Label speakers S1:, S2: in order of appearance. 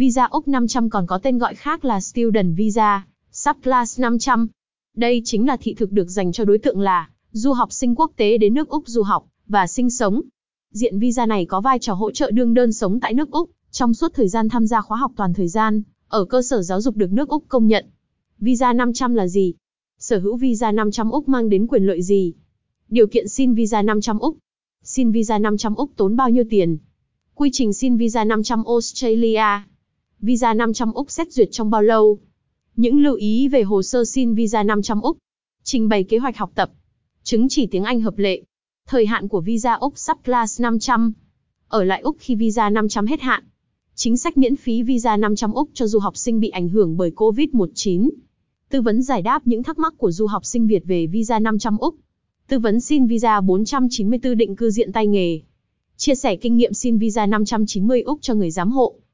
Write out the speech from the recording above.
S1: Visa Úc 500 còn có tên gọi khác là Student Visa, Subclass 500. Đây chính là thị thực được dành cho đối tượng là du học sinh quốc tế đến nước Úc du học và sinh sống. Diện visa này có vai trò hỗ trợ đương đơn sống tại nước Úc trong suốt thời gian tham gia khóa học toàn thời gian ở cơ sở giáo dục được nước Úc công nhận. Visa 500 là gì? Sở hữu visa 500 Úc mang đến quyền lợi gì? Điều kiện xin visa 500 Úc. Xin visa 500 Úc tốn bao nhiêu tiền? Quy trình xin visa 500 Australia. Visa 500 Úc xét duyệt trong bao lâu? Những lưu ý về hồ sơ xin visa 500 Úc. Trình bày kế hoạch học tập. Chứng chỉ tiếng Anh hợp lệ. Thời hạn của visa Úc Subclass 500. Ở lại Úc khi visa 500 hết hạn. Chính sách miễn phí visa 500 Úc cho du học sinh bị ảnh hưởng bởi COVID-19. Tư vấn giải đáp những thắc mắc của du học sinh Việt về visa 500 Úc. Tư vấn xin visa 494 định cư diện tay nghề. Chia sẻ kinh nghiệm xin visa 590 Úc cho người giám hộ.